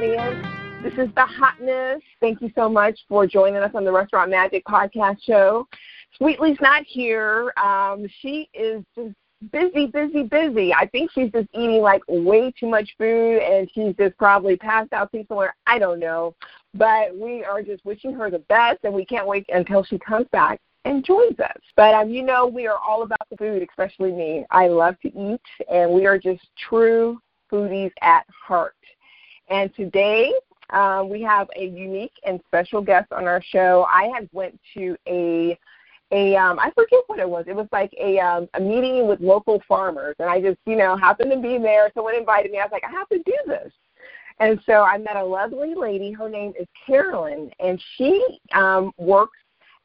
audience. This is the hotness. Thank you so much for joining us on the Restaurant Magic podcast show. Sweetly's not here. Um, she is just busy, busy, busy. I think she's just eating like way too much food and she's just probably passed out somewhere. I don't know. But we are just wishing her the best and we can't wait until she comes back and joins us. But um, you know, we are all about the food, especially me. I love to eat and we are just true foodies at heart. And today um, we have a unique and special guest on our show. I had went to a a um I forget what it was. It was like a um a meeting with local farmers and I just, you know, happened to be there. Someone invited me. I was like, I have to do this. And so I met a lovely lady. Her name is Carolyn, and she um, works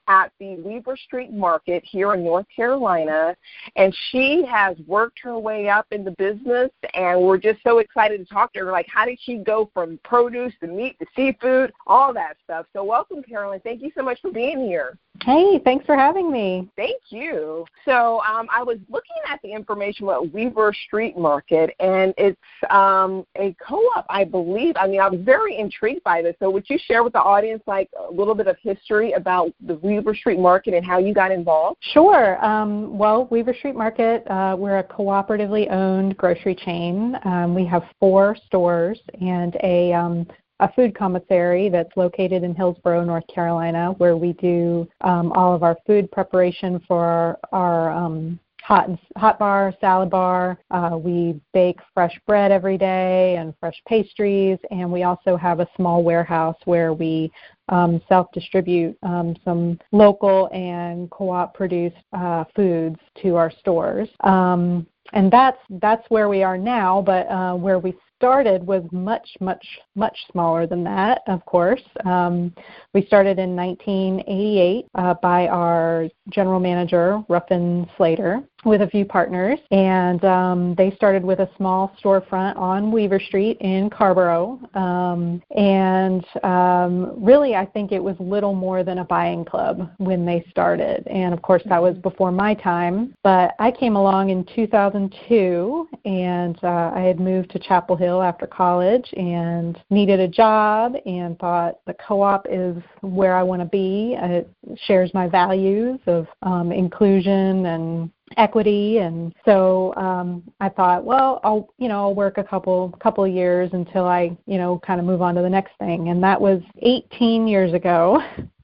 at the Weaver Street Market here in North Carolina, and she has worked her way up in the business, and we're just so excited to talk to her. Like, how did she go from produce to meat to seafood, all that stuff? So, welcome, Carolyn. Thank you so much for being here. Hey, thanks for having me. Thank you. So um, I was looking at the information about Weaver Street Market, and it's um, a co-op, I believe. I mean, I was very intrigued by this. So would you share with the audience like a little bit of history about the Weaver Street Market and how you got involved? Sure. Um, well, Weaver Street Market, uh, we're a cooperatively owned grocery chain. Um, we have four stores and a um, a food commissary that's located in Hillsborough, North Carolina, where we do um, all of our food preparation for our, um, hot hot bar, salad bar. Uh, we bake fresh bread every day and fresh pastries, and we also have a small warehouse where we um, self-distribute um, some local and co-op produced uh, foods to our stores. Um, and that's that's where we are now. But uh, where we started was much, much, much smaller than that, of course. Um, we started in 1988 uh, by our general manager, Ruffin Slater, with a few partners. And um, they started with a small storefront on Weaver Street in Carrboro. Um, and um, really, I think it was little more than a buying club when they started. And of course, that was mm-hmm. before my time. But I came along in 2002 and uh, I had moved to Chapel Hill Hill after college and needed a job and thought the co-op is where I want to be. It shares my values of um, inclusion and equity. And so um I thought well I'll you know I'll work a couple couple years until I you know kind of move on to the next thing. And that was 18 years ago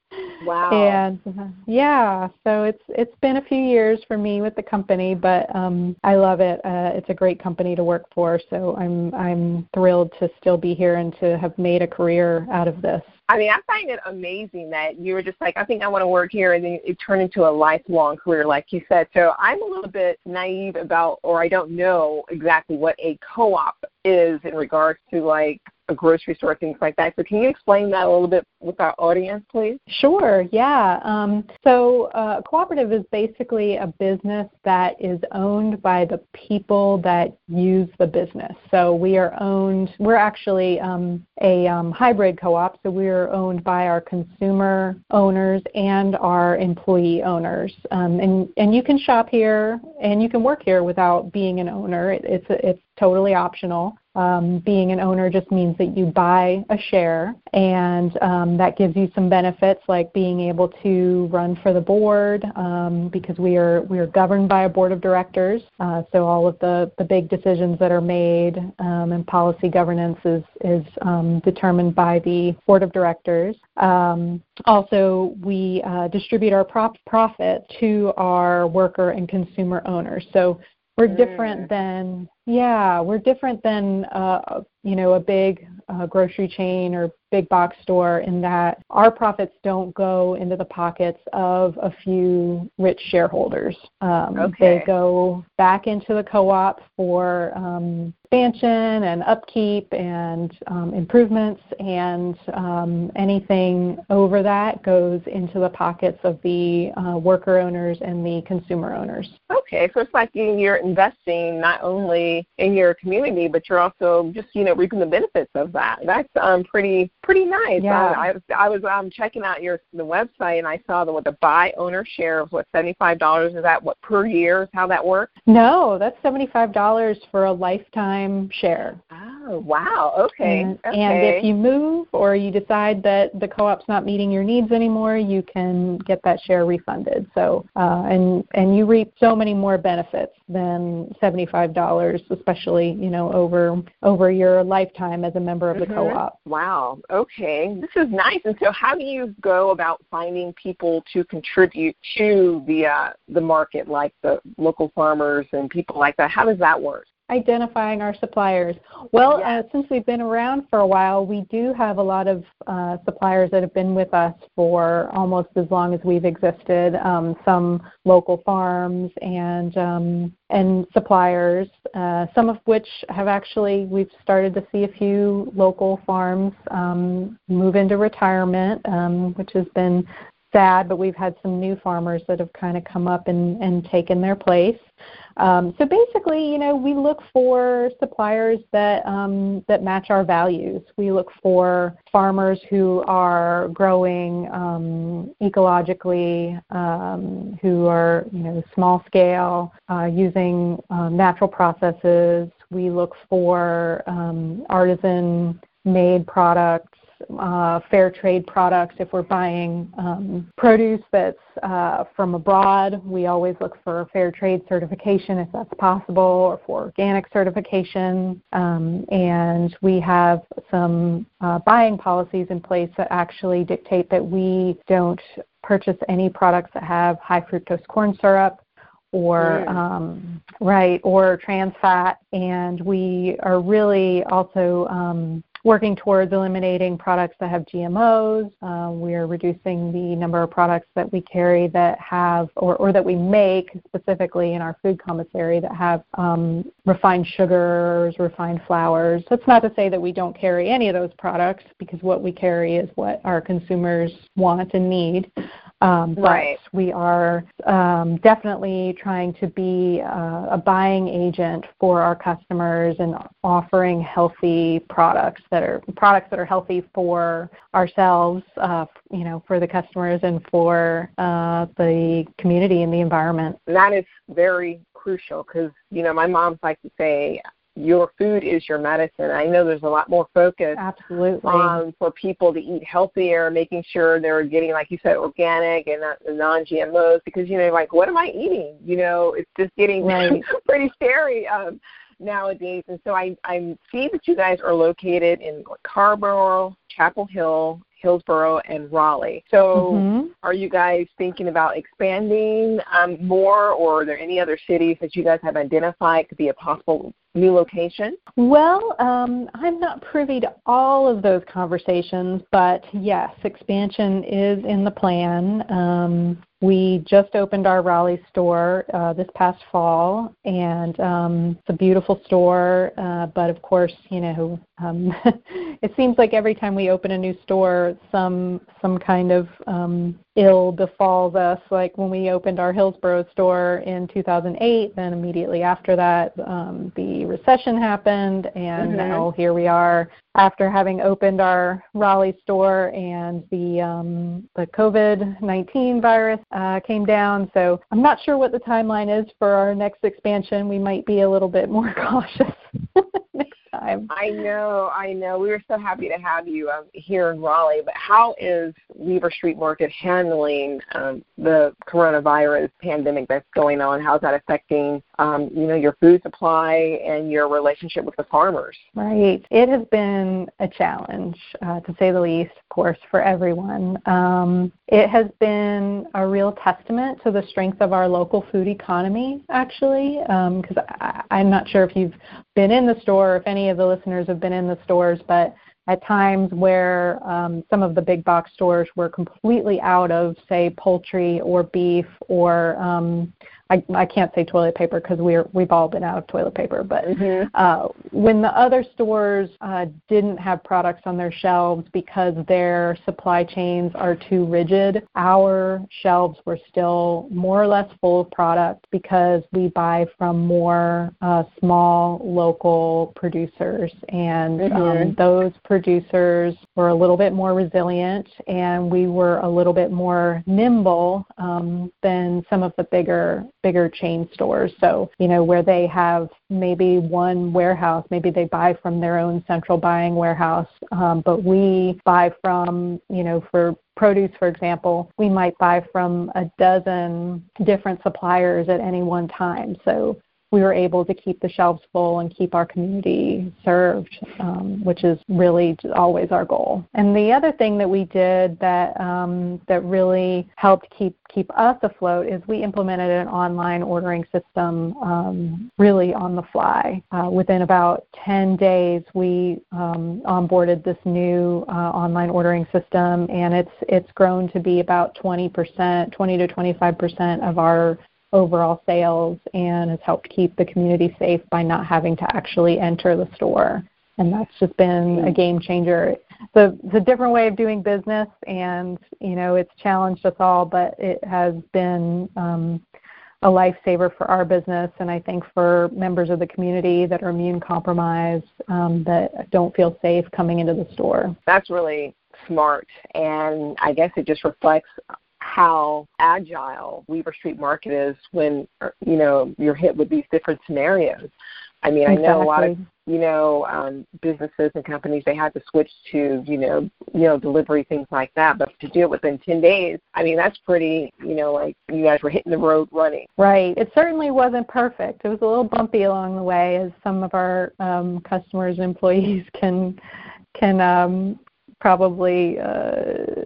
Wow. And uh, yeah, so it's it's been a few years for me with the company, but um I love it. Uh it's a great company to work for, so I'm I'm thrilled to still be here and to have made a career out of this. I mean, I find it amazing that you were just like, I think I want to work here, and then it turned into a lifelong career, like you said. So I'm a little bit naive about, or I don't know exactly what a co-op is in regards to like a grocery store, things like that. So can you explain that a little bit with our audience, please? Sure, yeah. Um, so uh, a cooperative is basically a business that is owned by the people that use the business. So we are owned, we're actually um, a um, hybrid co-op, so we are owned by our consumer owners and our employee owners. Um, and, and you can shop here and you can work here without being an owner. It, it's, it's totally optional. Um, being an owner just means that you buy a share, and um, that gives you some benefits like being able to run for the board um, because we are we are governed by a board of directors. Uh, so all of the the big decisions that are made um, and policy governance is is um, determined by the board of directors. Um, also, we uh, distribute our prop- profit to our worker and consumer owners. So we're different mm. than yeah, we're different than uh, you know a big uh, grocery chain or big box store in that our profits don't go into the pockets of a few rich shareholders. Um, okay. They go back into the co-op for um, expansion and upkeep and um, improvements, and um, anything over that goes into the pockets of the uh, worker owners and the consumer owners. Okay, so it's like you're investing not only in your community, but you're also just you know reaping the benefits of that. That's um, pretty pretty nice. Yeah. I was I was um, checking out your the website and I saw the what the buy owner share of what seventy five dollars is that what per year is how that works? No, that's seventy five dollars for a lifetime share. Oh, wow. Okay. And, okay. and if you move or you decide that the co-op's not meeting your needs anymore, you can get that share refunded. So, uh, and and you reap so many more benefits than seventy-five dollars, especially you know over over your lifetime as a member of the Mhm. co-op. Wow. Okay. This is nice. And so, how do you go about finding people to contribute to the uh, the market, like the local farmers and people like that? How does that work? Identifying our suppliers. Well, Yes. uh, since we've been around for a while, we do have a lot of uh, suppliers that have been with us for almost as long as we've existed. Um, some local farms and um, and suppliers, uh, some of which have actually we've started to see a few local farms um, move into retirement, um, which has been sad. But we've had some new farmers that have kind of come up and, and taken their place. Um, so basically, you know, we look for suppliers that um, that match our values. We look for farmers who are growing um, ecologically, um, who are you know small scale, uh, using um, natural processes. We look for um, artisan made products uh, fair trade products. If we're buying um, produce that's uh, from abroad, we always look for fair trade certification if that's possible, or for organic certification. Um, and we have some uh, buying policies in place that actually dictate that we don't purchase any products that have high fructose corn syrup or Mm. um, right or trans fat and we are really also um, working towards eliminating products that have GMOs. Uh, we are reducing the number of products that we carry that have, or, or that we make specifically in our food commissary that have um, refined sugars, refined flours. That's not to say that we don't carry any of those products because what we carry is what our consumers want and need. Um, but Right. we are um, definitely trying to be uh, a buying agent for our customers and offering healthy products that are products that are healthy for ourselves, uh, you know, for the customers and for uh, the community and the environment. And that is very crucial because you know my mom's like to say your food is your medicine. I know there's a lot more focus Absolutely. um, for people to eat healthier, making sure they're getting, like you said, organic and not, non-GMOs. Because you know, like, what am I eating? You know, it's just getting Right. pretty scary um, nowadays. And so I I see that you guys are located in Carrboro, Chapel Hill, Hillsborough, and Raleigh. So Mhm. are you guys thinking about expanding um, more, or are there any other cities that you guys have identified could be a possible new location? Well, um, I'm not privy to all of those conversations, but yes, expansion is in the plan. Um, we just opened our Raleigh store uh, this past fall, and um, it's a beautiful store. Uh, but of course, you know, um, it seems like every time we open a new store, some some kind of um, ill befalls us. Like when we opened our Hillsborough store in 2008, then immediately after that, um, the recession happened, and Mhm. now here we are after having opened our Raleigh store, and the um, the COVID-19 virus uh, came down. So I'm not sure what the timeline is for our next expansion. We might be a little bit more cautious time. I know, I know. We were so happy to have you um, here in Raleigh. But how is Weaver Street Market handling um, the coronavirus pandemic that's going on? How's that affecting, um, you know, your food supply and your relationship with the farmers? Right. It has been a challenge, uh, to say the least, of course, for everyone. Um, it has been a real testament to the strength of our local food economy, actually, because I I'm not sure if you've been in the store, if any of the listeners have been in the stores, but at times where um, some of the big box stores were completely out of, say, poultry or beef or um, I, I can't say toilet paper because we're we've all been out of toilet paper, but Mm-hmm. uh, when the other stores uh, didn't have products on their shelves because their supply chains are too rigid, our shelves were still more or less full of product because we buy from more uh, small local producers, and um, Mhm. those producers were a little bit more resilient, and we were a little bit more nimble um, than some of the bigger bigger chain stores. So, you know, where they have maybe one warehouse, maybe they buy from their own central buying warehouse, um, but we buy from, you know, for produce, for example, we might buy from a dozen different suppliers at any one time. So we were able to keep the shelves full and keep our community served, um, which is really always our goal. And the other thing that we did that um, that really helped keep keep us afloat is we implemented an online ordering system um, really on the fly. Uh, within about 10 days, we um, onboarded this new uh, online ordering system, and it's it's grown to be about 20%, 20 to 25 percent of our overall sales and has helped keep the community safe by not having to actually enter the store. And that's just been a mm. game changer. So it's a different way of doing business, and you know it's challenged us all, but it has been um, a lifesaver for our business, and I think for members of the community that are immune compromised um, that don't feel safe coming into the store. That's really smart, and I guess it just reflects how agile Weaver Street Market is when you know you're hit with these different scenarios. I mean, exactly. I know a lot of you know um, businesses and companies they had to switch to you know you know delivery things like that, but to do it within ten days, I mean that's pretty you know like you guys were hitting the road running. Right. It certainly wasn't perfect. It was a little bumpy along the way, as some of our um, customers and employees can can um, probably uh,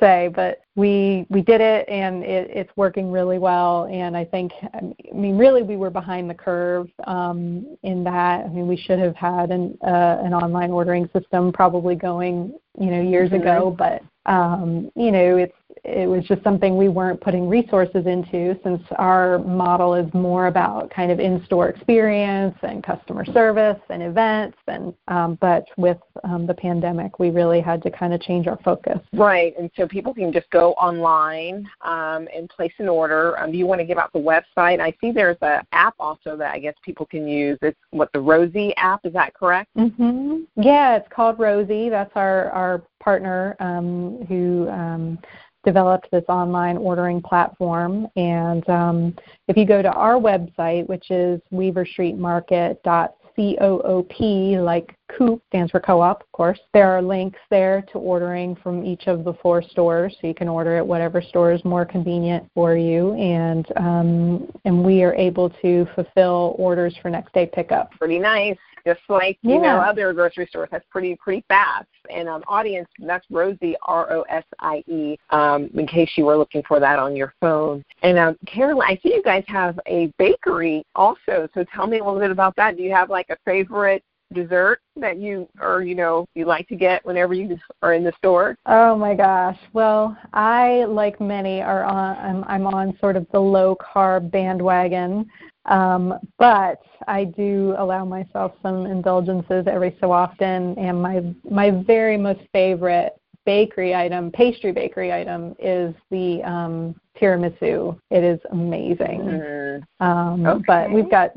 say, but we we did it and it, it's working really well. And I think, I mean, really, we were behind the curve um, in that. I mean, we should have had an uh, an online ordering system probably going, you know, years mm-hmm. ago. But um, you know, it's it was just something we weren't putting resources into since our model is more about kind of in-store experience and customer service and events. And um, but with um, the pandemic we really had to kind of change our focus. Right. And so people can just go online um, and place an order. Um, do you want to give out the website? I see there's an app also that i guess people can use. It's what the rosie app? Is that correct? Mm-hmm. yeah it's called rosie. That's our our partner um, who um, developed this online ordering platform. And um, if you go to our website, which is weaverstreetmarket.coop, like Coop stands for co-op, of course. There are links there to ordering from each of the four stores, so you can order at whatever store is more convenient for you. And um, and we are able to fulfill orders for next day pickup. Pretty nice just like you yeah. know other grocery stores. That's pretty pretty fast. And um, audience, that's Rosie R O S I E. Um, in case you were looking for that on your phone. And um, Carolyn, I see you guys have a bakery also. So tell me a little bit about that. Do you have like a favorite dessert that you or you know you like to get whenever you are in the store? Oh my gosh. Well, I like many are on I'm, I'm on sort of the low carb bandwagon. Um, but I do allow myself some indulgences every so often, and my my very most favorite bakery item, pastry bakery item, is the um, tiramisu. It is amazing. Mm-hmm. Um, okay. But we've got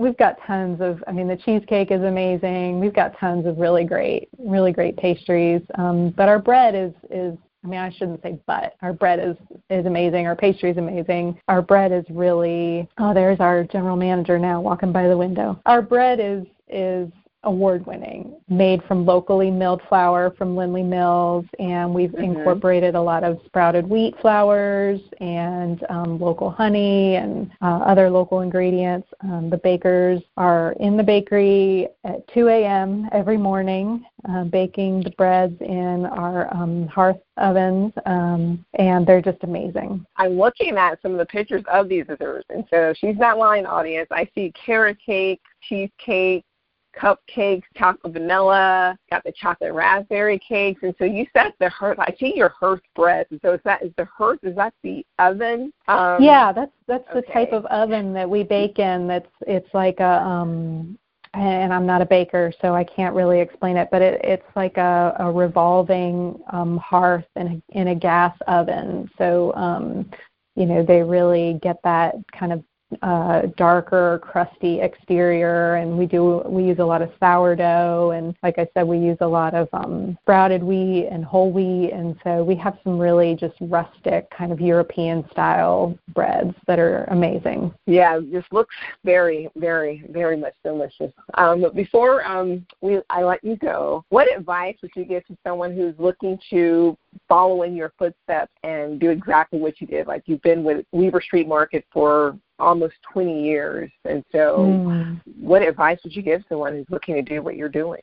we've got tons of. I mean, the cheesecake is amazing. We've got tons of really great, really great pastries. Um, but our bread is is I mean, I shouldn't say but. Our bread is is amazing. Our pastry is amazing. Our bread is really oh, there's our general manager now walking by the window. Our bread is is award winning, made from locally milled flour from Lindley Mills, and we've mm-hmm. incorporated a lot of sprouted wheat flours and um, local honey and uh, other local ingredients. Um, the bakers are in the bakery at 2 a.m. every morning, uh, baking the breads in our um, hearth ovens, um, and they're just amazing. I'm looking at some of the pictures of these desserts, and so she's not lying, audience. I see carrot cake, cheesecake, cupcakes, chocolate vanilla, got the chocolate raspberry cakes, and so you said the hearth. I see your hearth bread. And so is that is the hearth? Is that the oven? Um, yeah, that's that's okay. the type of oven that we bake in. That's it's like a um and I'm not a baker, so I can't really explain it. But it, it's like a, a revolving um, hearth in a, in a gas oven. So um, you know they really get that kind of uh, darker, crusty exterior, and we do we use a lot of sourdough, and like I said, we use a lot of um, sprouted wheat and whole wheat, and so we have some really just rustic kind of European style breads that are amazing. Yeah, just looks very, very, very much delicious. Um, but before um, we I let you go, what advice would you give to someone who's looking to follow in your footsteps and do exactly what you did? Like you've been with Weaver Street Market for almost 20 years. And so, mm. what advice would you give someone who's looking to do what you're doing?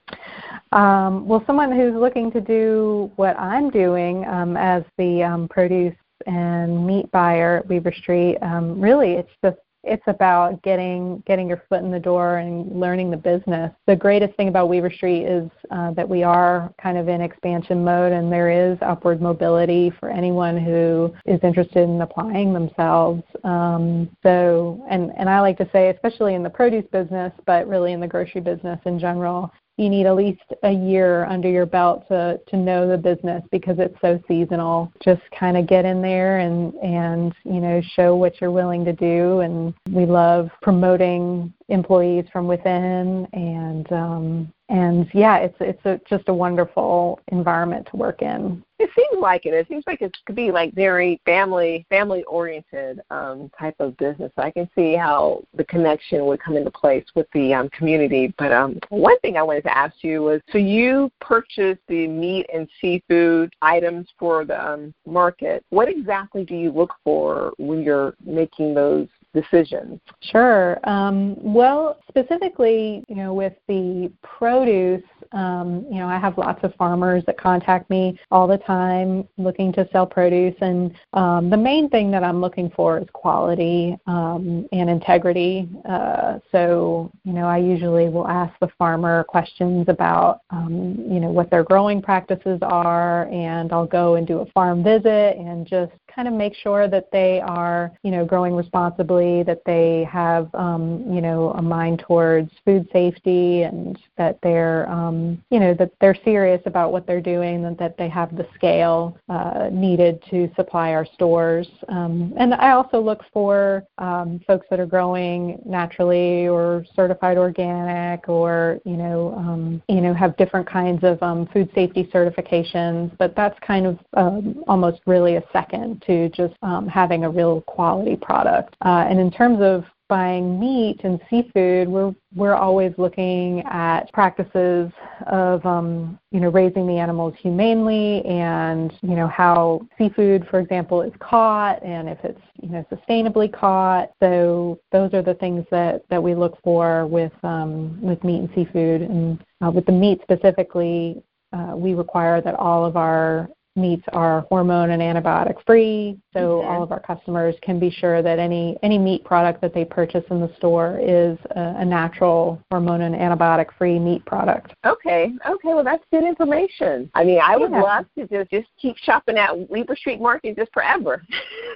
Um, well, someone who's looking to do what I'm doing um, as the um, produce and meat buyer at Weaver Street, um, really, it's just it's about getting getting your foot in the door and learning the business. The greatest thing about Weaver Street is uh, that we are kind of in expansion mode, and there is upward mobility for anyone who is interested in applying themselves. Um, so, and and I like to say, especially in the produce business, but really in the grocery business in general, you need at least a year under your belt to to know the business because it's so seasonal. Just kind of get in there and and you know show what you're willing to do. And we love promoting employees from within and um, and yeah, it's it's a, just a wonderful environment to work in. It seems like it. It seems like it could be like very family family oriented um, type of business. So I can see how the connection would come into place with the um, community. But um, one thing I wanted to ask you was, so you purchase the meat and seafood items for the um, market. What exactly do you look for when you're making those decisions? Sure. Um, well, specifically, you know, with the produce, um, you know, I have lots of farmers that contact me all the time looking to sell produce, and um, the main thing that I'm looking for is quality um, and integrity. Uh, so, you know, I usually will ask the farmer questions about, um, you know, what their growing practices are, and I'll go and do a farm visit and just kind of make sure that they are, you know, growing responsibly, that they have, um, you know, a mind towards food safety, and that they're, um, you know, that they're serious about what they're doing, and that they have the scale uh, needed to supply our stores. Um, and I also look for um, folks that are growing naturally or certified organic, or you know, um, you know, have different kinds of um, food safety certifications. But that's kind of um, almost really a second to just um, having a real quality product. Uh, and in terms of buying meat and seafood, we're we're always looking at practices of um, you know raising the animals humanely and you know how seafood, for example, is caught and if it's you know sustainably caught. So those are the things that that we look for with um, with meat and seafood. And uh, with the meat specifically, uh, we require that all of our meats are hormone and antibiotic free, so mm-hmm. all of our customers can be sure that any any meat product that they purchase in the store is a, a natural hormone and antibiotic free meat product. Okay, okay, well that's good information. I mean, I would yeah. love to just just keep shopping at Weaver Street Market just forever.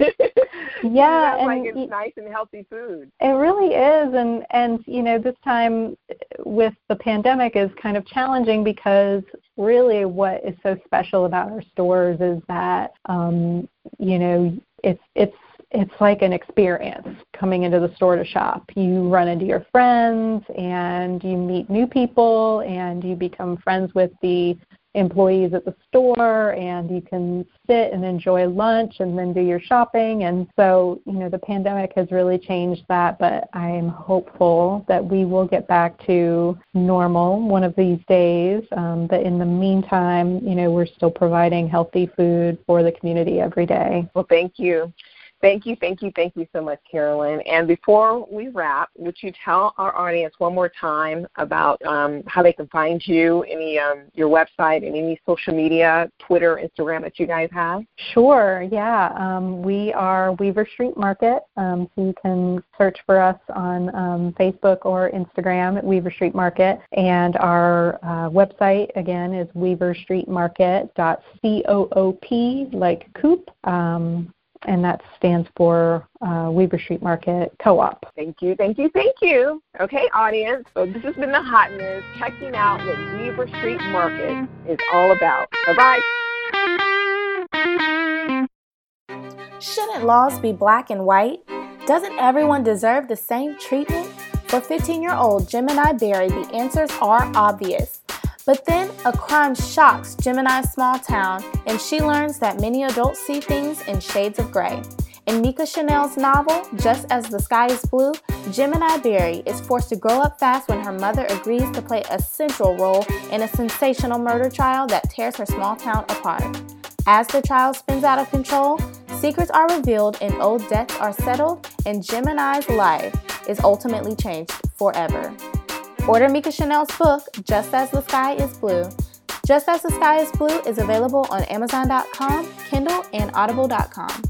yeah, and like it's nice and healthy food. It really is, and and you know this time with the pandemic is kind of challenging because really what is so special about our stores is that um, you know it's it's it's like an experience coming into the store to shop. You run into your friends and you meet new people and you become friends with the employees at the store and you can sit and enjoy lunch and then do your shopping. And so you know the pandemic has really changed that but i'm hopeful that we will get back to normal one of these days. Um, but in the meantime you know we're still providing healthy food for the community every day. Well thank you Thank you, thank you, thank you so much, Carolyn. And before we wrap, would you tell our audience one more time about um, how they can find you, any um, your website, and any social media, Twitter, Instagram that you guys have? Sure. Yeah, um, we are Weaver Street Market, um, so you can search for us on um, Facebook or Instagram at Weaver Street Market, and our uh, website again is weaverstreetmarket.coop, like coop. Um, and that stands for uh, Weaver Street Market Co-op. Thank you, thank you, thank you. Okay, audience. So this has been the hotness. Checking out what Weaver Street Market is all about. Bye bye. Shouldn't laws be black and white? Doesn't everyone deserve the same treatment? For 15 year old Gemini Berry, the answers are obvious. But then a crime shocks Gemini's small town, and she learns that many adults see things in shades of gray. In Mika Chanel's novel, Just as the Sky is Blue, Gemini Berry is forced to grow up fast when her mother agrees to play a central role in a sensational murder trial that tears her small town apart. As the trial spins out of control, secrets are revealed and old debts are settled, and Gemini's life is ultimately changed forever. Order Mika Chanel's book, Just as the Sky is Blue. Just as the Sky is Blue is available on Amazon.com, Kindle, and Audible.com.